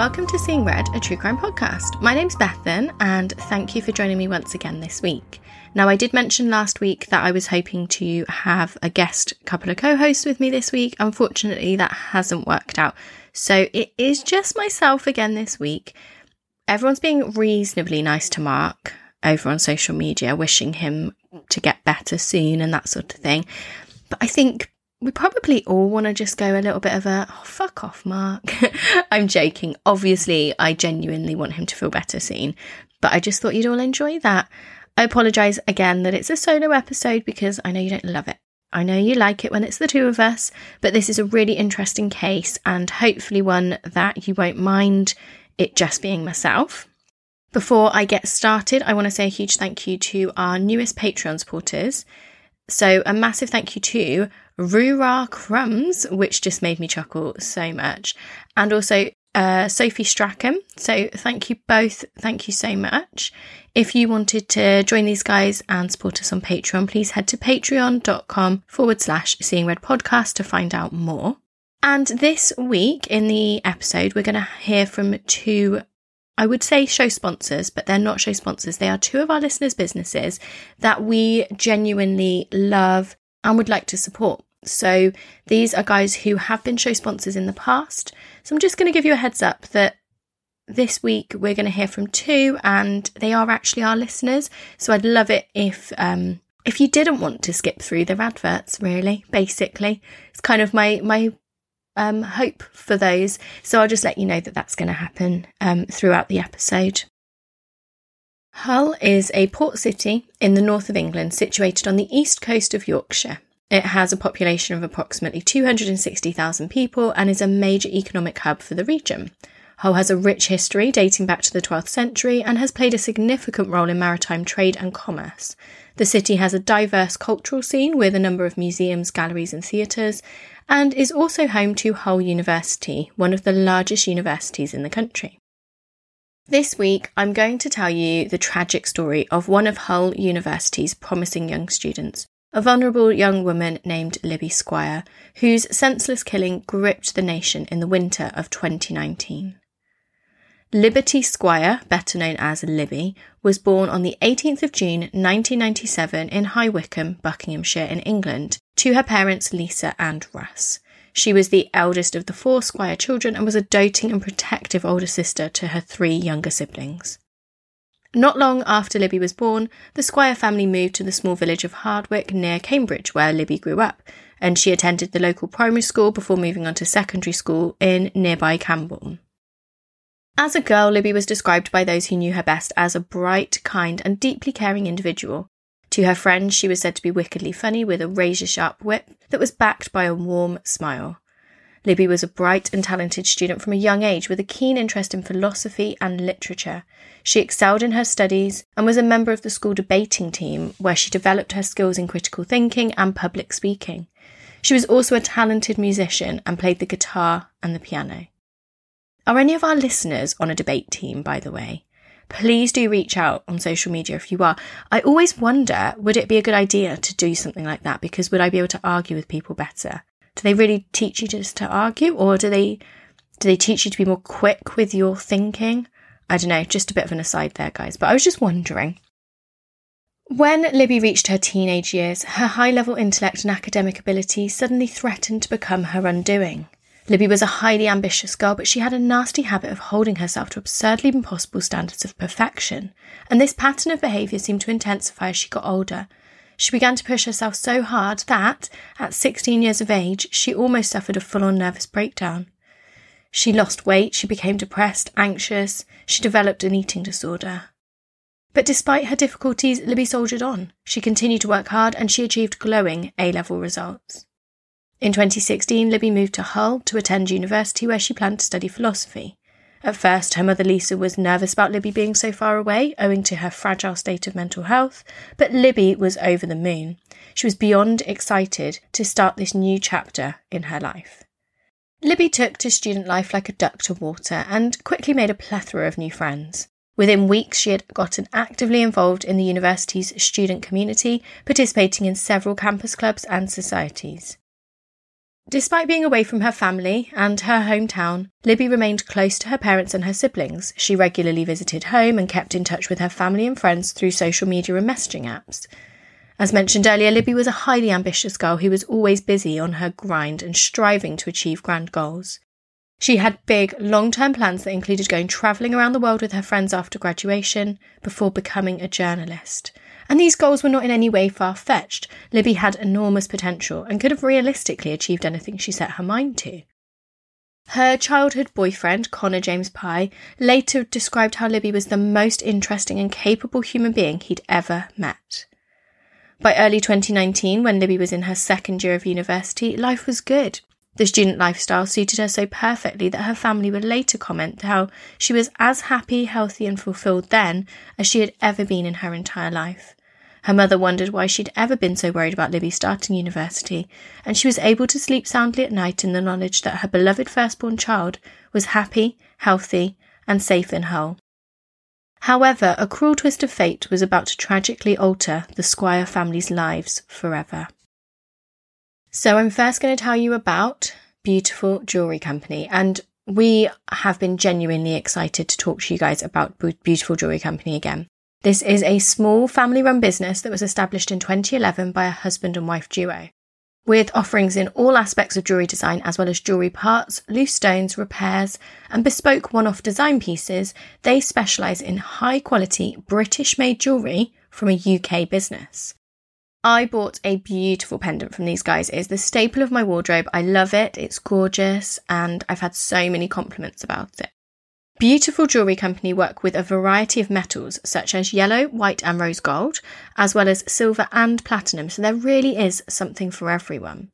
welcome to Seeing Red, a true crime podcast. My name's Bethan, and thank you for joining me once again this week. Now, I did mention last week that I was hoping to have a guest couple of co hosts with me this week. Unfortunately, that hasn't worked out. So it is just myself again this week. Everyone's being reasonably nice to Mark over on social media, wishing him to get better soon and that sort of thing. But I think we probably all want to just go a little bit of a oh, fuck off, Mark. I'm joking. Obviously, I genuinely want him to feel better soon, but I just thought you'd all enjoy that. I apologise again that it's a solo episode because I know you don't love it. I know you like it when it's the two of us, but this is a really interesting case and hopefully one that you won't mind it just being myself. Before I get started, I want to say a huge thank you to our newest Patreon supporters. So, a massive thank you to Rura Crumbs, which just made me chuckle so much, and also uh, Sophie Strachan. So, thank you both. Thank you so much. If you wanted to join these guys and support us on Patreon, please head to patreon.com forward slash seeing red podcast to find out more. And this week in the episode, we're going to hear from two, I would say show sponsors, but they're not show sponsors. They are two of our listeners' businesses that we genuinely love and would like to support. So these are guys who have been show sponsors in the past. So I'm just going to give you a heads up that this week we're going to hear from two, and they are actually our listeners. So I'd love it if um, if you didn't want to skip through their adverts. Really, basically, it's kind of my my um, hope for those. So I'll just let you know that that's going to happen um, throughout the episode. Hull is a port city in the north of England, situated on the east coast of Yorkshire. It has a population of approximately 260,000 people and is a major economic hub for the region. Hull has a rich history dating back to the 12th century and has played a significant role in maritime trade and commerce. The city has a diverse cultural scene with a number of museums, galleries, and theatres, and is also home to Hull University, one of the largest universities in the country. This week, I'm going to tell you the tragic story of one of Hull University's promising young students, a vulnerable young woman named Libby Squire, whose senseless killing gripped the nation in the winter of 2019. Liberty Squire, better known as Libby, was born on the 18th of June 1997 in High Wycombe, Buckinghamshire in England, to her parents Lisa and Russ. She was the eldest of the four Squire children and was a doting and protective older sister to her three younger siblings. Not long after Libby was born, the Squire family moved to the small village of Hardwick near Cambridge, where Libby grew up, and she attended the local primary school before moving on to secondary school in nearby Cambourne. As a girl, Libby was described by those who knew her best as a bright, kind, and deeply caring individual. To her friends, she was said to be wickedly funny with a razor sharp wit that was backed by a warm smile. Libby was a bright and talented student from a young age with a keen interest in philosophy and literature. She excelled in her studies and was a member of the school debating team, where she developed her skills in critical thinking and public speaking. She was also a talented musician and played the guitar and the piano. Are any of our listeners on a debate team, by the way? Please do reach out on social media if you are. I always wonder would it be a good idea to do something like that? Because would I be able to argue with people better? Do they really teach you just to argue, or do they do they teach you to be more quick with your thinking? I don't know, just a bit of an aside there, guys. But I was just wondering. When Libby reached her teenage years, her high level intellect and academic ability suddenly threatened to become her undoing. Libby was a highly ambitious girl, but she had a nasty habit of holding herself to absurdly impossible standards of perfection, and this pattern of behaviour seemed to intensify as she got older. She began to push herself so hard that, at 16 years of age, she almost suffered a full on nervous breakdown. She lost weight, she became depressed, anxious, she developed an eating disorder. But despite her difficulties, Libby soldiered on. She continued to work hard and she achieved glowing A level results. In 2016, Libby moved to Hull to attend university where she planned to study philosophy. At first, her mother Lisa was nervous about Libby being so far away, owing to her fragile state of mental health, but Libby was over the moon. She was beyond excited to start this new chapter in her life. Libby took to student life like a duck to water and quickly made a plethora of new friends. Within weeks, she had gotten actively involved in the university's student community, participating in several campus clubs and societies. Despite being away from her family and her hometown, Libby remained close to her parents and her siblings. She regularly visited home and kept in touch with her family and friends through social media and messaging apps. As mentioned earlier, Libby was a highly ambitious girl who was always busy on her grind and striving to achieve grand goals. She had big, long term plans that included going travelling around the world with her friends after graduation before becoming a journalist. And these goals were not in any way far fetched. Libby had enormous potential and could have realistically achieved anything she set her mind to. Her childhood boyfriend, Connor James Pye, later described how Libby was the most interesting and capable human being he'd ever met. By early 2019, when Libby was in her second year of university, life was good. The student lifestyle suited her so perfectly that her family would later comment how she was as happy, healthy, and fulfilled then as she had ever been in her entire life. Her mother wondered why she'd ever been so worried about Libby starting university, and she was able to sleep soundly at night in the knowledge that her beloved firstborn child was happy, healthy, and safe and whole. However, a cruel twist of fate was about to tragically alter the Squire family's lives forever. So, I'm first going to tell you about Beautiful Jewellery Company, and we have been genuinely excited to talk to you guys about Beautiful Jewellery Company again. This is a small family run business that was established in 2011 by a husband and wife duo with offerings in all aspects of jewellery design as well as jewellery parts, loose stones, repairs, and bespoke one off design pieces, they specialise in high quality British made jewellery from a UK business. I bought a beautiful pendant from these guys. It's the staple of my wardrobe. I love it. It's gorgeous and I've had so many compliments about it. Beautiful Jewellery Company work with a variety of metals such as yellow, white, and rose gold, as well as silver and platinum, so there really is something for everyone.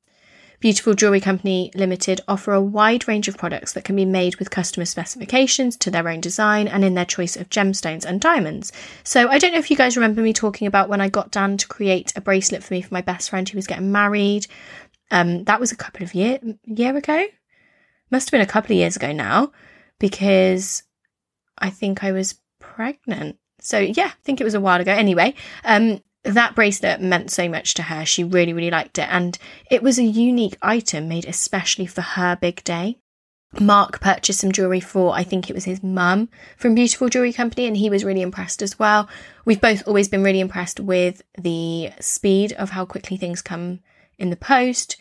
Beautiful Jewellery Company Limited offer a wide range of products that can be made with customer specifications to their own design and in their choice of gemstones and diamonds. So, I don't know if you guys remember me talking about when I got Dan to create a bracelet for me for my best friend who was getting married. Um, that was a couple of year year ago. Must have been a couple of years ago now because I think I was pregnant. So yeah, I think it was a while ago. Anyway, um, that bracelet meant so much to her. She really, really liked it. And it was a unique item made especially for her big day. Mark purchased some jewellery for, I think it was his mum from Beautiful Jewellery Company, and he was really impressed as well. We've both always been really impressed with the speed of how quickly things come in the post,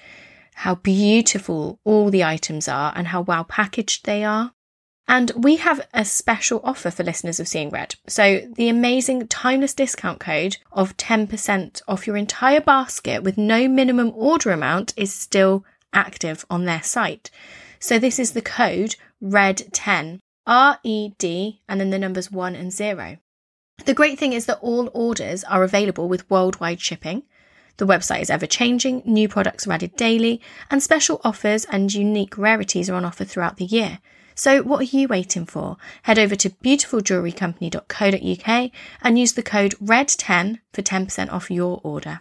how beautiful all the items are, and how well packaged they are. And we have a special offer for listeners of Seeing Red. So the amazing timeless discount code of 10% off your entire basket with no minimum order amount is still active on their site. So this is the code RED10, R E D, and then the numbers 1 and 0. The great thing is that all orders are available with worldwide shipping. The website is ever changing, new products are added daily, and special offers and unique rarities are on offer throughout the year. So what are you waiting for? Head over to beautifuljewellerycompany.co.uk and use the code RED10 for 10% off your order.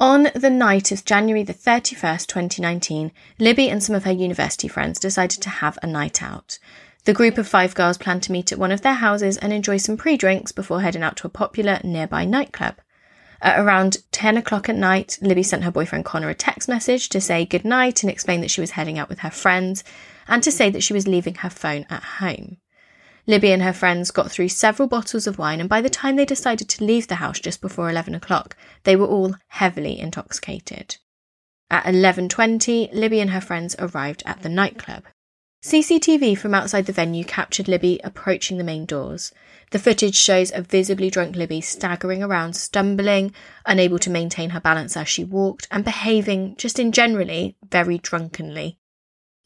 On the night of January the 31st, 2019, Libby and some of her university friends decided to have a night out. The group of five girls planned to meet at one of their houses and enjoy some pre drinks before heading out to a popular nearby nightclub. At around 10 o'clock at night, Libby sent her boyfriend Connor a text message to say goodnight and explain that she was heading out with her friends and to say that she was leaving her phone at home. Libby and her friends got through several bottles of wine, and by the time they decided to leave the house just before 11 o'clock, they were all heavily intoxicated. At 11:20, Libby and her friends arrived at the nightclub. CCTV from outside the venue captured Libby approaching the main doors. The footage shows a visibly drunk Libby staggering around, stumbling, unable to maintain her balance as she walked, and behaving, just in generally, very drunkenly.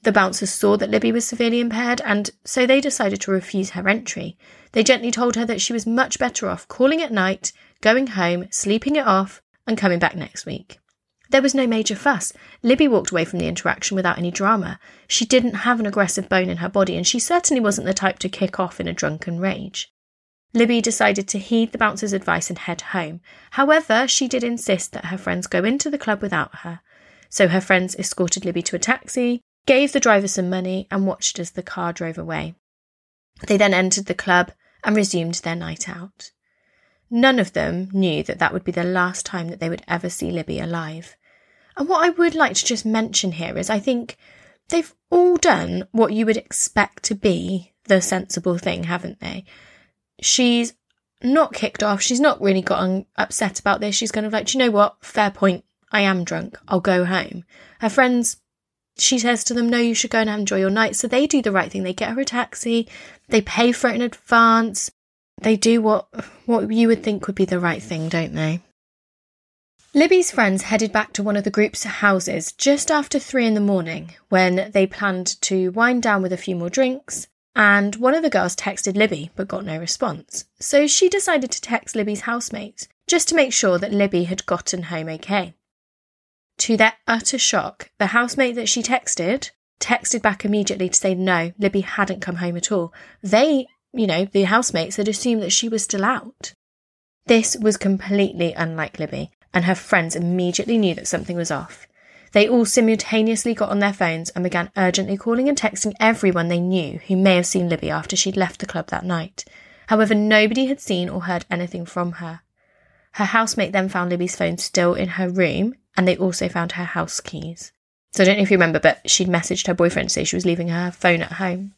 The bouncers saw that Libby was severely impaired, and so they decided to refuse her entry. They gently told her that she was much better off calling at night, going home, sleeping it off, and coming back next week. There was no major fuss. Libby walked away from the interaction without any drama. She didn't have an aggressive bone in her body, and she certainly wasn't the type to kick off in a drunken rage. Libby decided to heed the bouncer's advice and head home. However, she did insist that her friends go into the club without her. So her friends escorted Libby to a taxi, gave the driver some money, and watched as the car drove away. They then entered the club and resumed their night out. None of them knew that that would be the last time that they would ever see Libby alive. And what I would like to just mention here is I think they've all done what you would expect to be the sensible thing, haven't they? She's not kicked off. She's not really gotten upset about this. She's kind of like, you know what? Fair point. I am drunk. I'll go home. Her friends, she says to them, no, you should go and enjoy your night. So they do the right thing. They get her a taxi. They pay for it in advance. They do what, what you would think would be the right thing, don't they? Libby's friends headed back to one of the group's houses just after three in the morning when they planned to wind down with a few more drinks. And one of the girls texted Libby but got no response. So she decided to text Libby's housemates just to make sure that Libby had gotten home okay. To their utter shock, the housemate that she texted texted back immediately to say no, Libby hadn't come home at all. They, you know, the housemates had assumed that she was still out. This was completely unlike Libby, and her friends immediately knew that something was off. They all simultaneously got on their phones and began urgently calling and texting everyone they knew who may have seen Libby after she'd left the club that night. However, nobody had seen or heard anything from her. Her housemate then found Libby's phone still in her room, and they also found her house keys. So I don't know if you remember, but she'd messaged her boyfriend to say she was leaving her phone at home.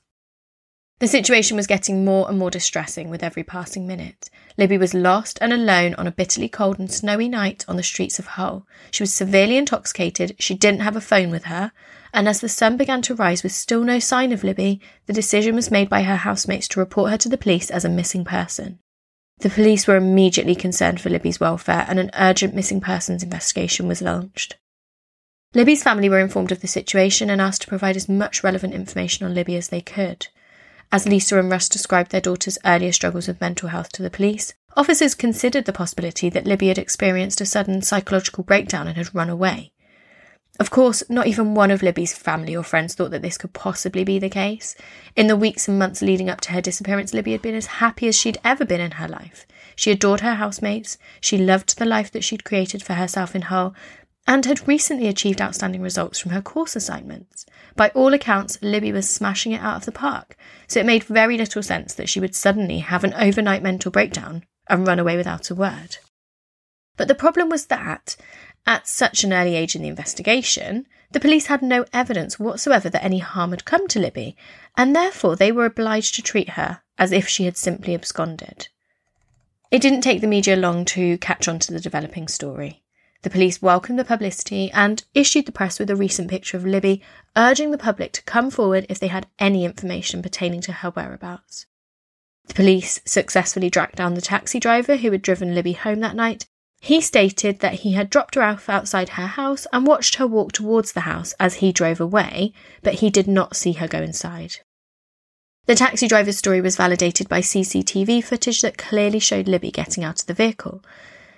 The situation was getting more and more distressing with every passing minute. Libby was lost and alone on a bitterly cold and snowy night on the streets of Hull. She was severely intoxicated, she didn't have a phone with her, and as the sun began to rise with still no sign of Libby, the decision was made by her housemates to report her to the police as a missing person. The police were immediately concerned for Libby's welfare, and an urgent missing persons investigation was launched. Libby's family were informed of the situation and asked to provide as much relevant information on Libby as they could. As Lisa and Russ described their daughter's earlier struggles with mental health to the police, officers considered the possibility that Libby had experienced a sudden psychological breakdown and had run away. Of course, not even one of Libby's family or friends thought that this could possibly be the case. In the weeks and months leading up to her disappearance, Libby had been as happy as she'd ever been in her life. She adored her housemates, she loved the life that she'd created for herself in Hull, and had recently achieved outstanding results from her course assignments. By all accounts, Libby was smashing it out of the park, so it made very little sense that she would suddenly have an overnight mental breakdown and run away without a word. But the problem was that, at such an early age in the investigation, the police had no evidence whatsoever that any harm had come to Libby, and therefore they were obliged to treat her as if she had simply absconded. It didn't take the media long to catch on to the developing story. The police welcomed the publicity and issued the press with a recent picture of Libby, urging the public to come forward if they had any information pertaining to her whereabouts. The police successfully tracked down the taxi driver who had driven Libby home that night. He stated that he had dropped her off outside her house and watched her walk towards the house as he drove away, but he did not see her go inside. The taxi driver's story was validated by CCTV footage that clearly showed Libby getting out of the vehicle.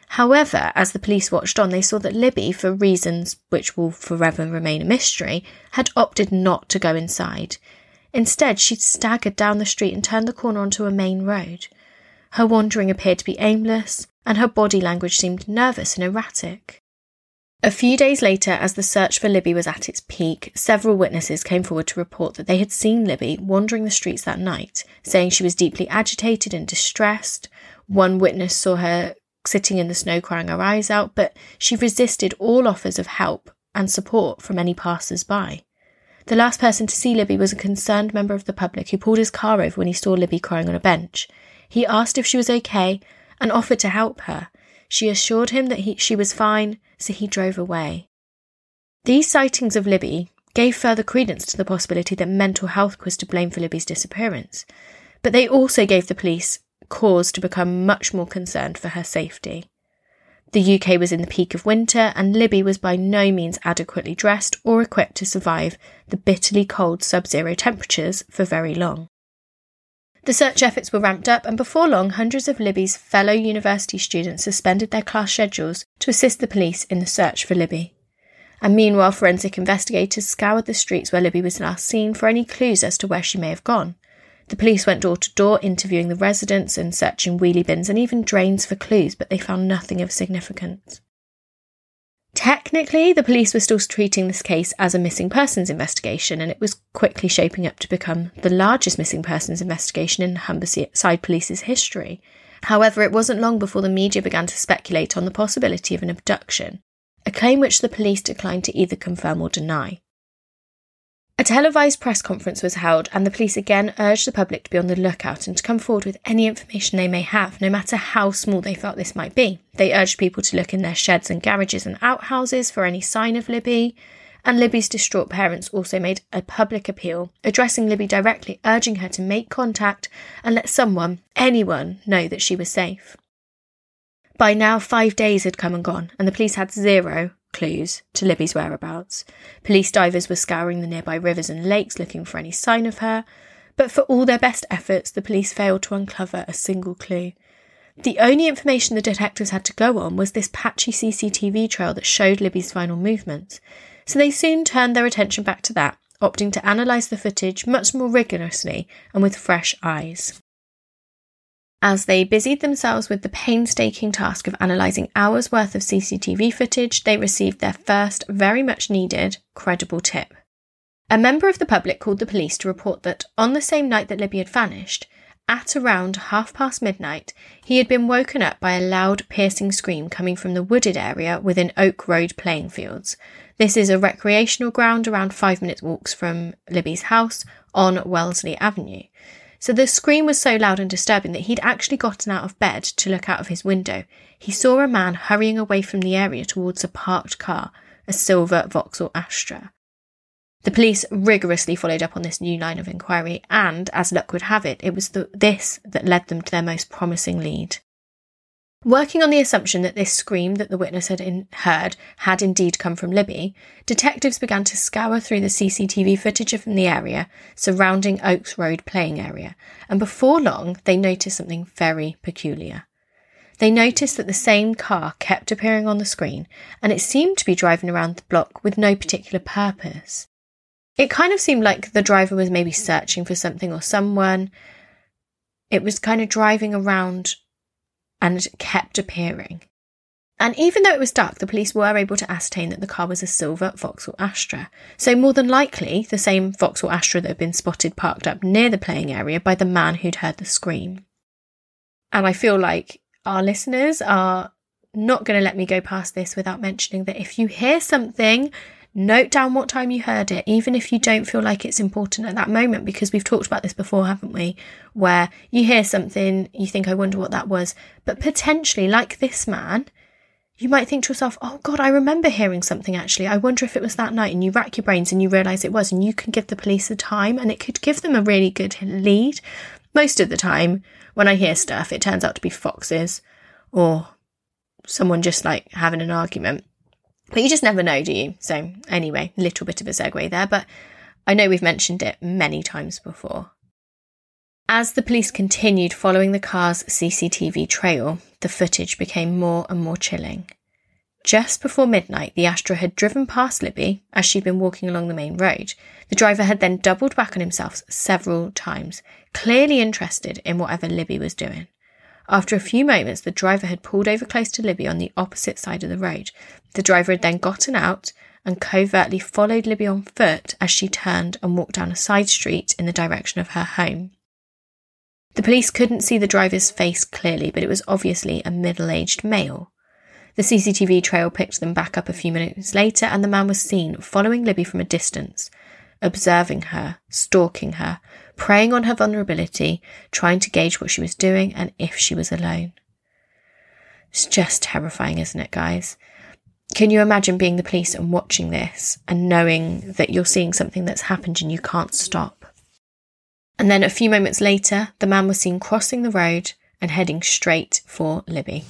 However, as the police watched on, they saw that Libby, for reasons which will forever remain a mystery, had opted not to go inside. Instead, she'd staggered down the street and turned the corner onto a main road. Her wandering appeared to be aimless, and her body language seemed nervous and erratic. A few days later, as the search for Libby was at its peak, several witnesses came forward to report that they had seen Libby wandering the streets that night, saying she was deeply agitated and distressed. One witness saw her sitting in the snow crying her eyes out, but she resisted all offers of help and support from any passers by. The last person to see Libby was a concerned member of the public who pulled his car over when he saw Libby crying on a bench. He asked if she was okay and offered to help her. She assured him that he, she was fine, so he drove away. These sightings of Libby gave further credence to the possibility that mental health was to blame for Libby's disappearance, but they also gave the police cause to become much more concerned for her safety. The UK was in the peak of winter, and Libby was by no means adequately dressed or equipped to survive the bitterly cold sub zero temperatures for very long. The search efforts were ramped up, and before long, hundreds of Libby's fellow university students suspended their class schedules to assist the police in the search for Libby. And meanwhile, forensic investigators scoured the streets where Libby was last seen for any clues as to where she may have gone. The police went door to door interviewing the residents and searching wheelie bins and even drains for clues, but they found nothing of significance. Technically, the police were still treating this case as a missing persons investigation, and it was quickly shaping up to become the largest missing persons investigation in Humberside Police's history. However, it wasn't long before the media began to speculate on the possibility of an abduction. a claim which the police declined to either confirm or deny. A televised press conference was held, and the police again urged the public to be on the lookout and to come forward with any information they may have, no matter how small they felt this might be. They urged people to look in their sheds and garages and outhouses for any sign of Libby, and Libby's distraught parents also made a public appeal, addressing Libby directly, urging her to make contact and let someone, anyone, know that she was safe. By now, five days had come and gone, and the police had zero, clues to Libby's whereabouts. Police divers were scouring the nearby rivers and lakes looking for any sign of her, but for all their best efforts, the police failed to uncover a single clue. The only information the detectives had to go on was this patchy CCTV trail that showed Libby's final movements, so they soon turned their attention back to that, opting to analyse the footage much more rigorously and with fresh eyes. As they busied themselves with the painstaking task of analysing hours worth of CCTV footage, they received their first, very much needed, credible tip. A member of the public called the police to report that on the same night that Libby had vanished, at around half past midnight, he had been woken up by a loud, piercing scream coming from the wooded area within Oak Road playing fields. This is a recreational ground around five minutes' walks from Libby's house on Wellesley Avenue. So the scream was so loud and disturbing that he'd actually gotten out of bed to look out of his window. He saw a man hurrying away from the area towards a parked car, a silver Vauxhall Astra. The police rigorously followed up on this new line of inquiry, and, as luck would have it, it was the, this that led them to their most promising lead. Working on the assumption that this scream that the witness had in- heard had indeed come from Libby, detectives began to scour through the CCTV footage from the area surrounding Oaks Road playing area, and before long they noticed something very peculiar. They noticed that the same car kept appearing on the screen, and it seemed to be driving around the block with no particular purpose. It kind of seemed like the driver was maybe searching for something or someone. It was kind of driving around and kept appearing. And even though it was dark, the police were able to ascertain that the car was a silver Vauxhall Astra. So, more than likely, the same Vauxhall Astra that had been spotted parked up near the playing area by the man who'd heard the scream. And I feel like our listeners are not going to let me go past this without mentioning that if you hear something Note down what time you heard it, even if you don't feel like it's important at that moment, because we've talked about this before, haven't we? Where you hear something, you think, I wonder what that was. But potentially, like this man, you might think to yourself, oh God, I remember hearing something actually. I wonder if it was that night. And you rack your brains and you realise it was, and you can give the police the time and it could give them a really good lead. Most of the time, when I hear stuff, it turns out to be foxes or someone just like having an argument. But you just never know, do you? So, anyway, little bit of a segue there, but I know we've mentioned it many times before. As the police continued following the car's CCTV trail, the footage became more and more chilling. Just before midnight, the Astra had driven past Libby as she'd been walking along the main road. The driver had then doubled back on himself several times, clearly interested in whatever Libby was doing. After a few moments, the driver had pulled over close to Libby on the opposite side of the road. The driver had then gotten out and covertly followed Libby on foot as she turned and walked down a side street in the direction of her home. The police couldn't see the driver's face clearly, but it was obviously a middle aged male. The CCTV trail picked them back up a few minutes later, and the man was seen following Libby from a distance, observing her, stalking her, preying on her vulnerability, trying to gauge what she was doing and if she was alone. It's just terrifying, isn't it, guys? Can you imagine being the police and watching this and knowing that you're seeing something that's happened and you can't stop? And then a few moments later, the man was seen crossing the road and heading straight for Libby.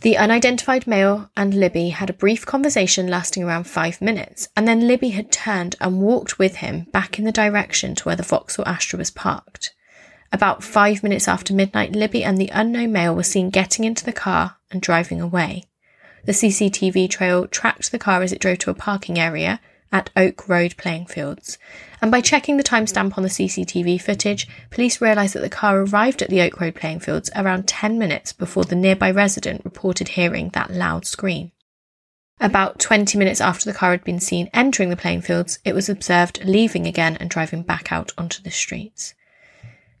The unidentified male and Libby had a brief conversation lasting around five minutes, and then Libby had turned and walked with him back in the direction to where the Vauxhall Astra was parked. About five minutes after midnight, Libby and the unknown male were seen getting into the car and driving away. The CCTV trail tracked the car as it drove to a parking area at Oak Road playing fields, and by checking the timestamp on the CCTV footage, police realised that the car arrived at the Oak Road playing fields around 10 minutes before the nearby resident reported hearing that loud scream. About 20 minutes after the car had been seen entering the playing fields, it was observed leaving again and driving back out onto the streets.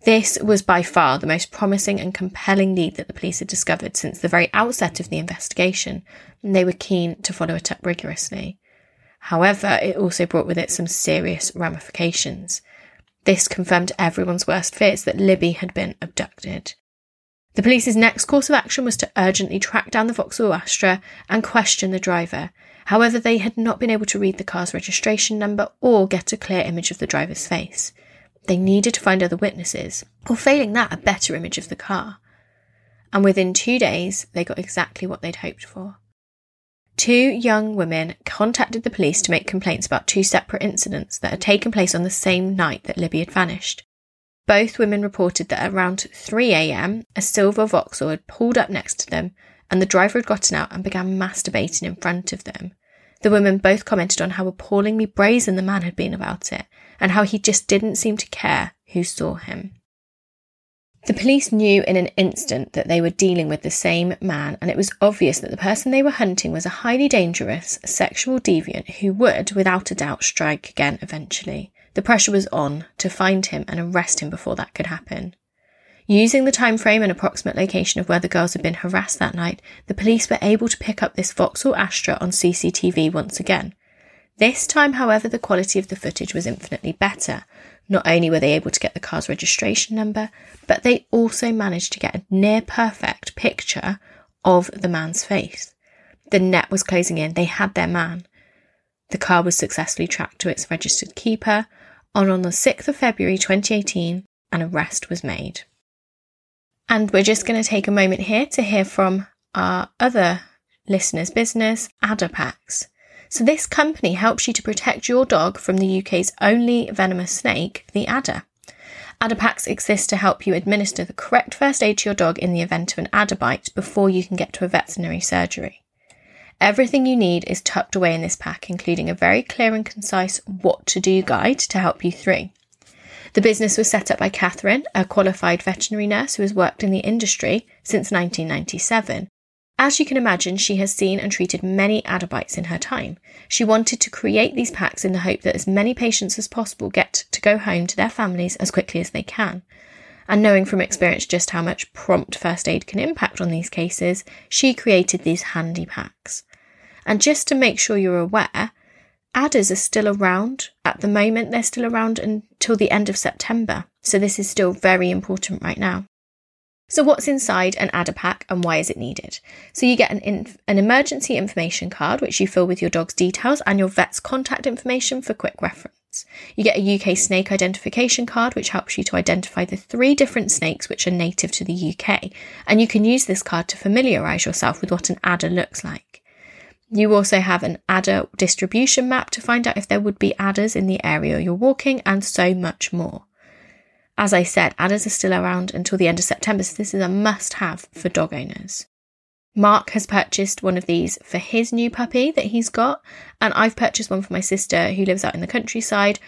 This was by far the most promising and compelling lead that the police had discovered since the very outset of the investigation, and they were keen to follow it up rigorously. However, it also brought with it some serious ramifications. This confirmed everyone's worst fears that Libby had been abducted. The police's next course of action was to urgently track down the Vauxhall Astra and question the driver. However, they had not been able to read the car's registration number or get a clear image of the driver's face. They needed to find other witnesses, or failing that, a better image of the car. And within two days, they got exactly what they'd hoped for. Two young women contacted the police to make complaints about two separate incidents that had taken place on the same night that Libby had vanished. Both women reported that around 3 a.m., a silver Vauxhall had pulled up next to them and the driver had gotten out and began masturbating in front of them. The women both commented on how appallingly brazen the man had been about it and how he just didn't seem to care who saw him. The police knew in an instant that they were dealing with the same man, and it was obvious that the person they were hunting was a highly dangerous sexual deviant who would, without a doubt, strike again eventually. The pressure was on to find him and arrest him before that could happen. Using the time frame and approximate location of where the girls had been harassed that night, the police were able to pick up this Vauxhall Astra on CCTV once again. This time, however, the quality of the footage was infinitely better. Not only were they able to get the car's registration number, but they also managed to get a near perfect picture of the man's face. The net was closing in, they had their man. The car was successfully tracked to its registered keeper, and on the 6th of February 2018, an arrest was made. And we're just going to take a moment here to hear from our other listeners' business, Adderpacks. So, this company helps you to protect your dog from the UK's only venomous snake, the adder. Adder packs exist to help you administer the correct first aid to your dog in the event of an adder bite before you can get to a veterinary surgery. Everything you need is tucked away in this pack, including a very clear and concise what to do guide to help you through. The business was set up by Catherine, a qualified veterinary nurse who has worked in the industry since 1997 as you can imagine, she has seen and treated many adder bites in her time. She wanted to create these packs in the hope that as many patients as possible get to go home to their families as quickly as they can. And knowing from experience just how much prompt first aid can impact on these cases, she created these handy packs. And just to make sure you're aware, adders are still around. At the moment, they're still around until the end of September. So this is still very important right now. So, what's inside an adder pack and why is it needed? So, you get an, inf- an emergency information card, which you fill with your dog's details and your vet's contact information for quick reference. You get a UK snake identification card, which helps you to identify the three different snakes which are native to the UK. And you can use this card to familiarise yourself with what an adder looks like. You also have an adder distribution map to find out if there would be adders in the area you're walking, and so much more. As I said, adders are still around until the end of September, so this is a must have for dog owners. Mark has purchased one of these for his new puppy that he's got, and I've purchased one for my sister who lives out in the countryside.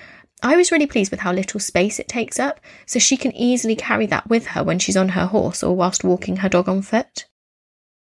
I was really pleased with how little space it takes up, so she can easily carry that with her when she's on her horse or whilst walking her dog on foot.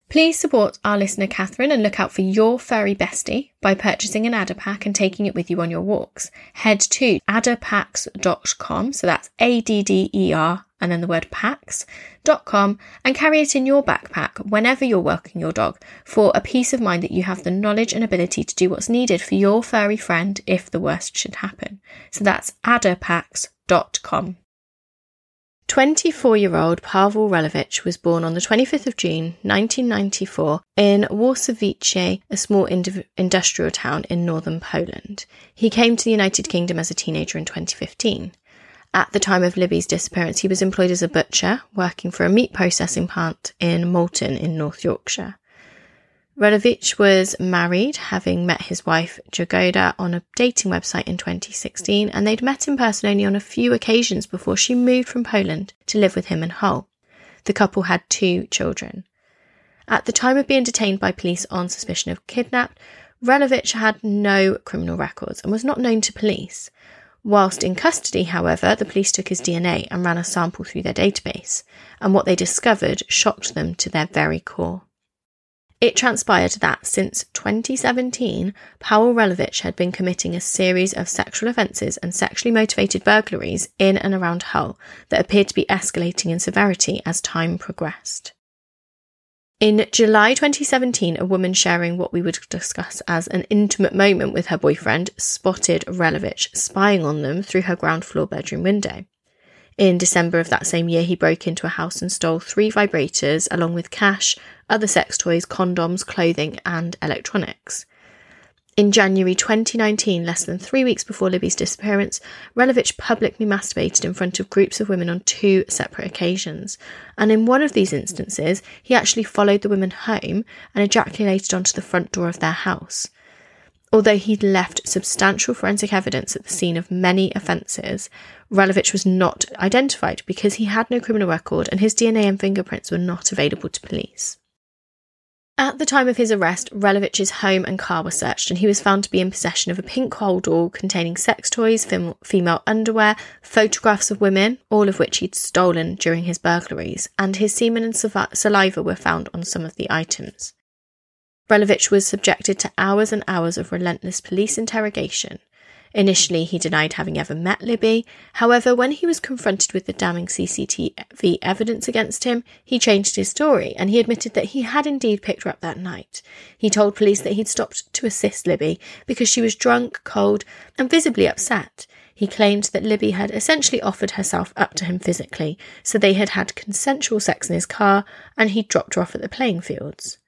Please support our listener Catherine and look out for your furry bestie by purchasing an adder pack and taking it with you on your walks. Head to adderpacks.com, so that's A D D E R and then the word packs.com and carry it in your backpack whenever you're walking your dog for a peace of mind that you have the knowledge and ability to do what's needed for your furry friend if the worst should happen. So that's adderpacks.com. 24 year old Pawel Relowicz was born on the 25th of June 1994 in Warsawice, a small ind- industrial town in northern Poland. He came to the United Kingdom as a teenager in 2015. At the time of Libby's disappearance, he was employed as a butcher, working for a meat processing plant in Malton in North Yorkshire. Relowicz was married, having met his wife Jagoda on a dating website in 2016, and they'd met in person only on a few occasions before she moved from Poland to live with him in Hull. The couple had two children. At the time of being detained by police on suspicion of kidnap, Relowicz had no criminal records and was not known to police. Whilst in custody, however, the police took his DNA and ran a sample through their database, and what they discovered shocked them to their very core. It transpired that since 2017, Pawel Relowicz had been committing a series of sexual offences and sexually motivated burglaries in and around Hull that appeared to be escalating in severity as time progressed. In July 2017, a woman sharing what we would discuss as an intimate moment with her boyfriend spotted Relowicz spying on them through her ground floor bedroom window. In December of that same year, he broke into a house and stole three vibrators, along with cash, other sex toys, condoms, clothing, and electronics. In January 2019, less than three weeks before Libby's disappearance, Relowicz publicly masturbated in front of groups of women on two separate occasions. And in one of these instances, he actually followed the women home and ejaculated onto the front door of their house. Although he'd left substantial forensic evidence at the scene of many offences, Relowicz was not identified because he had no criminal record and his DNA and fingerprints were not available to police. At the time of his arrest, Relowicz's home and car were searched, and he was found to be in possession of a pink holdall containing sex toys, fem- female underwear, photographs of women, all of which he'd stolen during his burglaries, and his semen and saliva were found on some of the items. Relowicz was subjected to hours and hours of relentless police interrogation. Initially, he denied having ever met Libby. However, when he was confronted with the damning CCTV evidence against him, he changed his story and he admitted that he had indeed picked her up that night. He told police that he'd stopped to assist Libby because she was drunk, cold, and visibly upset. He claimed that Libby had essentially offered herself up to him physically, so they had had consensual sex in his car and he'd dropped her off at the playing fields.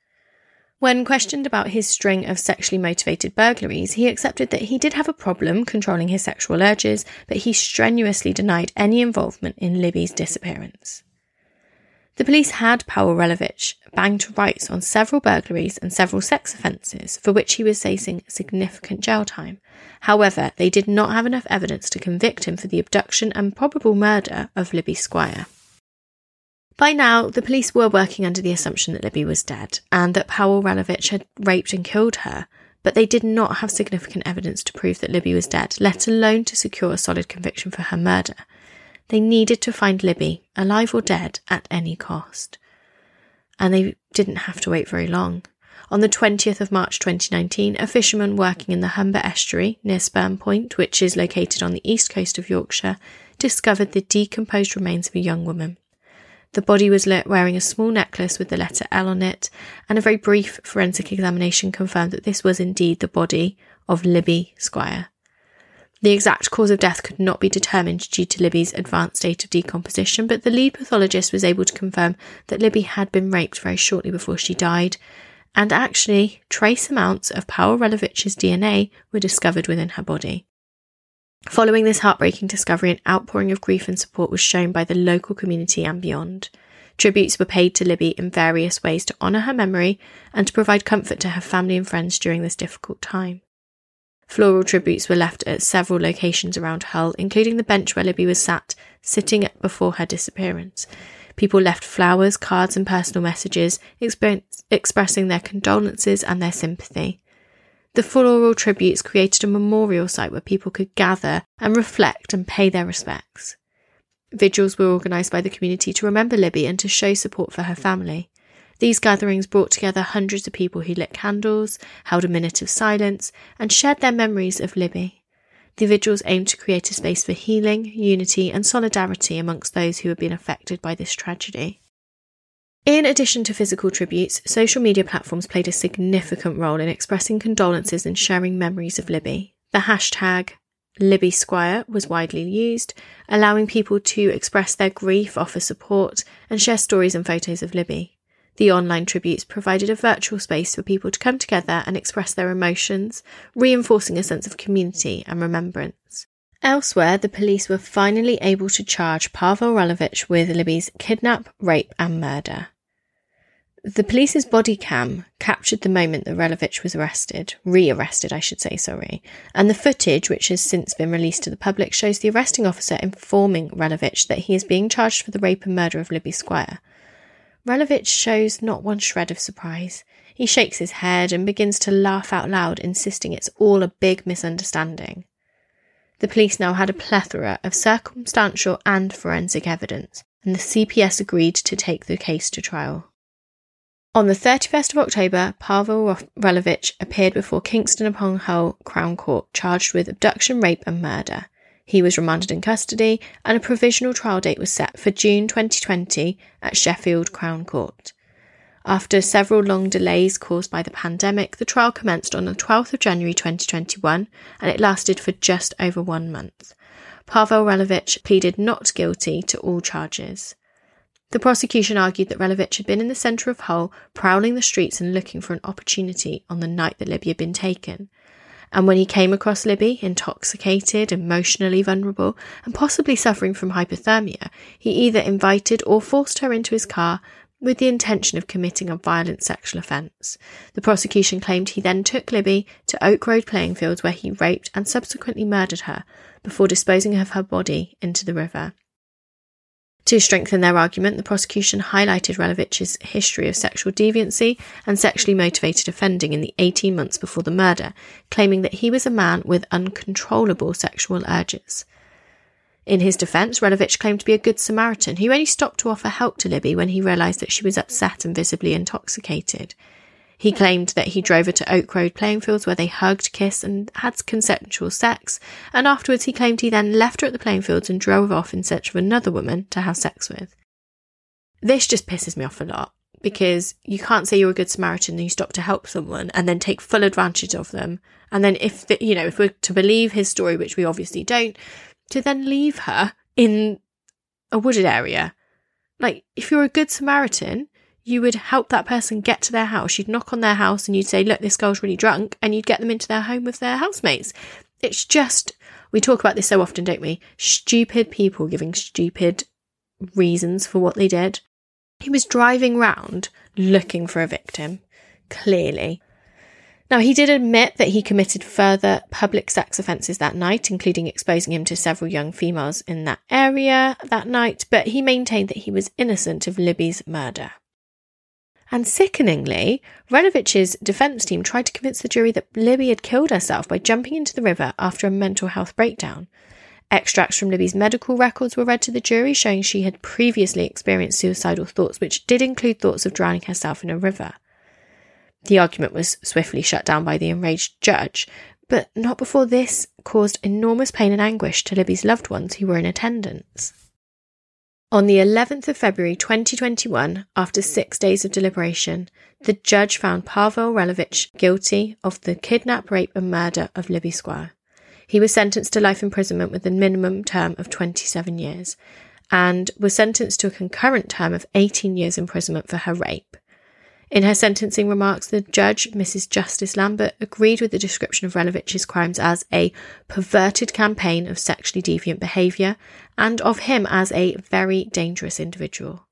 When questioned about his string of sexually motivated burglaries, he accepted that he did have a problem controlling his sexual urges, but he strenuously denied any involvement in Libby's disappearance. The police had Pawel Relowicz banged to rights on several burglaries and several sex offences, for which he was facing significant jail time. However, they did not have enough evidence to convict him for the abduction and probable murder of Libby Squire. By now, the police were working under the assumption that Libby was dead and that Pawel Relowicz had raped and killed her, but they did not have significant evidence to prove that Libby was dead, let alone to secure a solid conviction for her murder. They needed to find Libby, alive or dead, at any cost. And they didn't have to wait very long. On the 20th of March 2019, a fisherman working in the Humber estuary near Spurn Point, which is located on the east coast of Yorkshire, discovered the decomposed remains of a young woman. The body was wearing a small necklace with the letter L on it, and a very brief forensic examination confirmed that this was indeed the body of Libby Squire. The exact cause of death could not be determined due to Libby's advanced state of decomposition, but the lead pathologist was able to confirm that Libby had been raped very shortly before she died, and actually, trace amounts of Pawel Relowicz's DNA were discovered within her body. Following this heartbreaking discovery, an outpouring of grief and support was shown by the local community and beyond. Tributes were paid to Libby in various ways to honour her memory and to provide comfort to her family and friends during this difficult time. Floral tributes were left at several locations around Hull, including the bench where Libby was sat, sitting before her disappearance. People left flowers, cards, and personal messages expressing their condolences and their sympathy. The floral tributes created a memorial site where people could gather and reflect and pay their respects. Vigils were organised by the community to remember Libby and to show support for her family. These gatherings brought together hundreds of people who lit candles, held a minute of silence, and shared their memories of Libby. The vigils aimed to create a space for healing, unity, and solidarity amongst those who had been affected by this tragedy. In addition to physical tributes, social media platforms played a significant role in expressing condolences and sharing memories of Libby. The hashtag Libby Squire was widely used, allowing people to express their grief, offer support, and share stories and photos of Libby. The online tributes provided a virtual space for people to come together and express their emotions, reinforcing a sense of community and remembrance. Elsewhere, the police were finally able to charge Pawel Relowicz with Libby's kidnap, rape, and murder. The police's body cam captured the moment that Relowicz was arrested, re-arrested, I should say, sorry. And the footage, which has since been released to the public, shows the arresting officer informing Relowicz that he is being charged for the rape and murder of Libby Squire. Relowicz shows not one shred of surprise. He shakes his head and begins to laugh out loud, insisting it's all a big misunderstanding. The police now had a plethora of circumstantial and forensic evidence, and the CPS agreed to take the case to trial. On the 31st of October, Pawel Relowicz appeared before Kingston upon Hull Crown Court, charged with abduction, rape, and murder. He was remanded in custody, and a provisional trial date was set for June 2020 at Sheffield Crown Court. After several long delays caused by the pandemic, the trial commenced on the 12th of January 2021 and it lasted for just over one month. Pawel Relowicz pleaded not guilty to all charges. The prosecution argued that Relowicz had been in the centre of Hull, prowling the streets and looking for an opportunity on the night that Libby had been taken. And when he came across Libby, intoxicated, emotionally vulnerable, and possibly suffering from hypothermia, he either invited or forced her into his car with the intention of committing a violent sexual offence. The prosecution claimed he then took Libby to Oak Road playing fields where he raped and subsequently murdered her before disposing of her body into the river. To strengthen their argument, the prosecution highlighted Relowicz's history of sexual deviancy and sexually motivated offending in the 18 months before the murder, claiming that he was a man with uncontrollable sexual urges. In his defence, Relowicz claimed to be a good Samaritan who only stopped to offer help to Libby when he realised that she was upset and visibly intoxicated. He claimed that he drove her to Oak Road playing fields where they hugged, kissed, and had consensual sex, and afterwards he claimed he then left her at the playing fields and drove off in search of another woman to have sex with. This just pisses me off a lot because you can't say you're a good Samaritan and you stop to help someone and then take full advantage of them. And then if the, you know if we're to believe his story, which we obviously don't, to then leave her in a wooded area. Like if you're a good Samaritan, you would help that person get to their house. You'd knock on their house and you'd say, Look, this girl's really drunk, and you'd get them into their home with their housemates. It's just, we talk about this so often, don't we? Stupid people giving stupid reasons for what they did. He was driving round looking for a victim, clearly. Now, he did admit that he committed further public sex offences that night, including exposing him to several young females in that area that night, but he maintained that he was innocent of Libby's murder. And sickeningly, Relowicz's defence team tried to convince the jury that Libby had killed herself by jumping into the river after a mental health breakdown. Extracts from Libby's medical records were read to the jury, showing she had previously experienced suicidal thoughts, which did include thoughts of drowning herself in a river. The argument was swiftly shut down by the enraged judge, but not before this caused enormous pain and anguish to Libby's loved ones who were in attendance. On the 11th of February 2021, after six days of deliberation, the judge found Pawel Relowicz guilty of the kidnap, rape, and murder of Libby Squire. He was sentenced to life imprisonment with a minimum term of 27 years and was sentenced to a concurrent term of 18 years imprisonment for her rape. In her sentencing remarks, the judge, Mrs. Justice Lambert, agreed with the description of Relowicz's crimes as a perverted campaign of sexually deviant behaviour and of him as a very dangerous individual.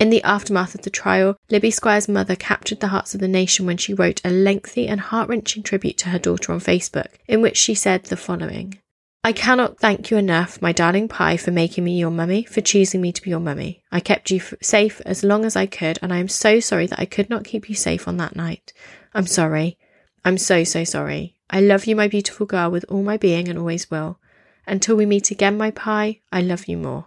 In the aftermath of the trial, Libby Squire's mother captured the hearts of the nation when she wrote a lengthy and heart wrenching tribute to her daughter on Facebook, in which she said the following I cannot thank you enough, my darling Pie, for making me your mummy, for choosing me to be your mummy. I kept you f- safe as long as I could, and I am so sorry that I could not keep you safe on that night. I'm sorry. I'm so, so sorry. I love you, my beautiful girl, with all my being and always will. Until we meet again, my Pie, I love you more.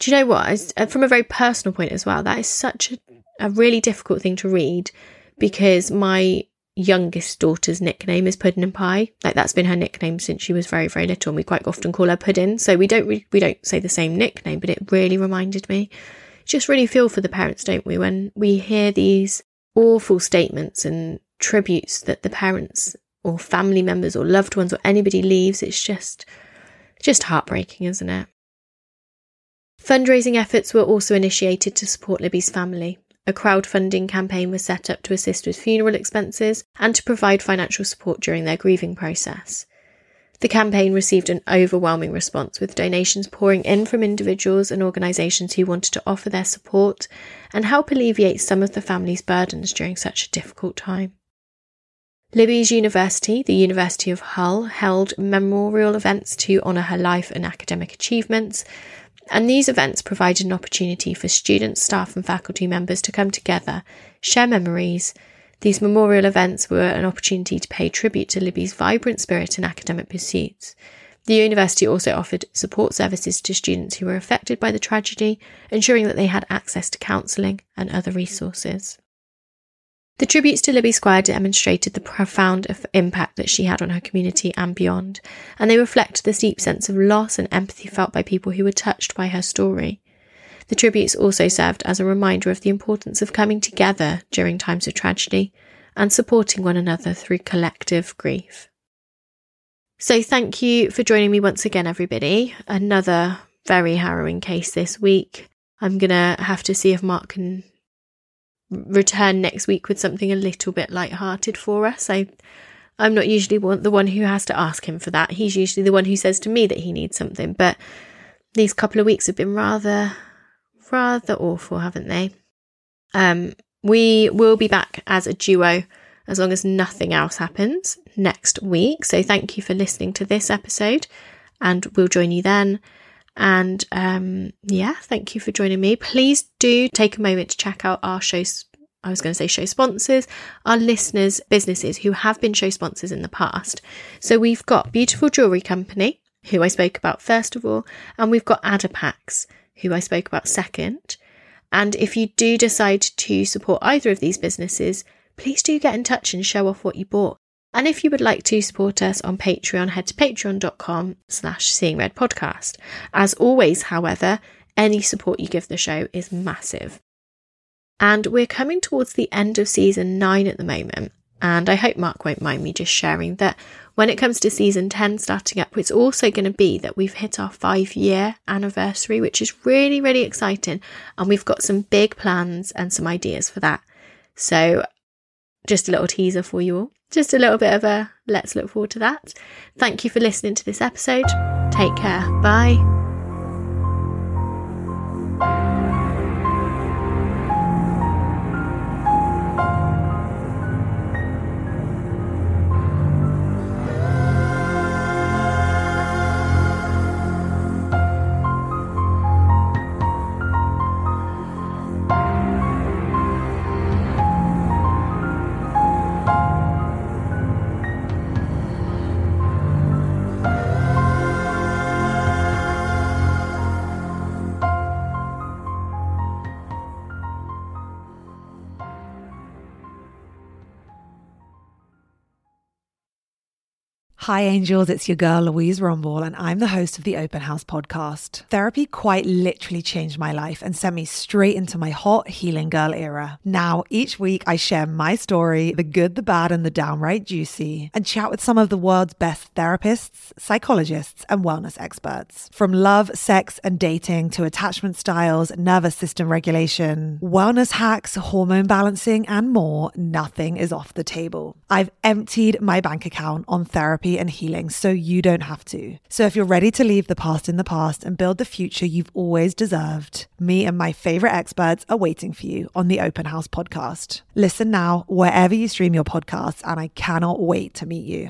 Do you know what? Uh, from a very personal point as well, that is such a, a really difficult thing to read because my youngest daughter's nickname is Puddin' and Pie. Like that's been her nickname since she was very, very little, and we quite often call her Puddin. So we don't re- we don't say the same nickname, but it really reminded me. Just really feel for the parents, don't we, when we hear these awful statements and tributes that the parents or family members or loved ones or anybody leaves. It's just just heartbreaking, isn't it? Fundraising efforts were also initiated to support Libby's family. A crowdfunding campaign was set up to assist with funeral expenses and to provide financial support during their grieving process. The campaign received an overwhelming response, with donations pouring in from individuals and organisations who wanted to offer their support and help alleviate some of the family's burdens during such a difficult time. Libby's University, the University of Hull, held memorial events to honour her life and academic achievements, and these events provided an opportunity for students, staff, and faculty members to come together, share memories. These memorial events were an opportunity to pay tribute to Libby's vibrant spirit and academic pursuits. The university also offered support services to students who were affected by the tragedy, ensuring that they had access to counselling and other resources. The tributes to Libby Squire demonstrated the profound impact that she had on her community and beyond, and they reflect the deep sense of loss and empathy felt by people who were touched by her story. The tributes also served as a reminder of the importance of coming together during times of tragedy and supporting one another through collective grief. So, thank you for joining me once again, everybody. Another very harrowing case this week. I'm going to have to see if Mark can return next week with something a little bit light-hearted for us. I, I'm not usually one, the one who has to ask him for that. He's usually the one who says to me that he needs something. But these couple of weeks have been rather, rather awful, haven't they? Um, we will be back as a duo as long as nothing else happens next week. So thank you for listening to this episode, and we'll join you then. And um, yeah, thank you for joining me. Please do take a moment to check out our shows. I was going to say show sponsors, our listeners' businesses who have been show sponsors in the past. So we've got Beautiful Jewellery Company, who I spoke about first of all, and we've got AdderPacks, who I spoke about second. And if you do decide to support either of these businesses, please do get in touch and show off what you bought. And if you would like to support us on Patreon, head to patreon.com slash seeing red podcast. As always, however, any support you give the show is massive. And we're coming towards the end of season nine at the moment. And I hope Mark won't mind me just sharing that when it comes to season 10 starting up, it's also going to be that we've hit our five year anniversary, which is really, really exciting. And we've got some big plans and some ideas for that. So just a little teaser for you all. Just a little bit of a let's look forward to that. Thank you for listening to this episode. Take care. Bye. Hi, angels. It's your girl, Louise Rumble, and I'm the host of the Open House podcast. Therapy quite literally changed my life and sent me straight into my hot healing girl era. Now, each week, I share my story the good, the bad, and the downright juicy and chat with some of the world's best therapists, psychologists, and wellness experts. From love, sex, and dating to attachment styles, nervous system regulation, wellness hacks, hormone balancing, and more, nothing is off the table. I've emptied my bank account on therapy and healing so you don't have to. So if you're ready to leave the past in the past and build the future you've always deserved, me and my favorite experts are waiting for you on the Open House podcast. Listen now wherever you stream your podcasts, and I cannot wait to meet you.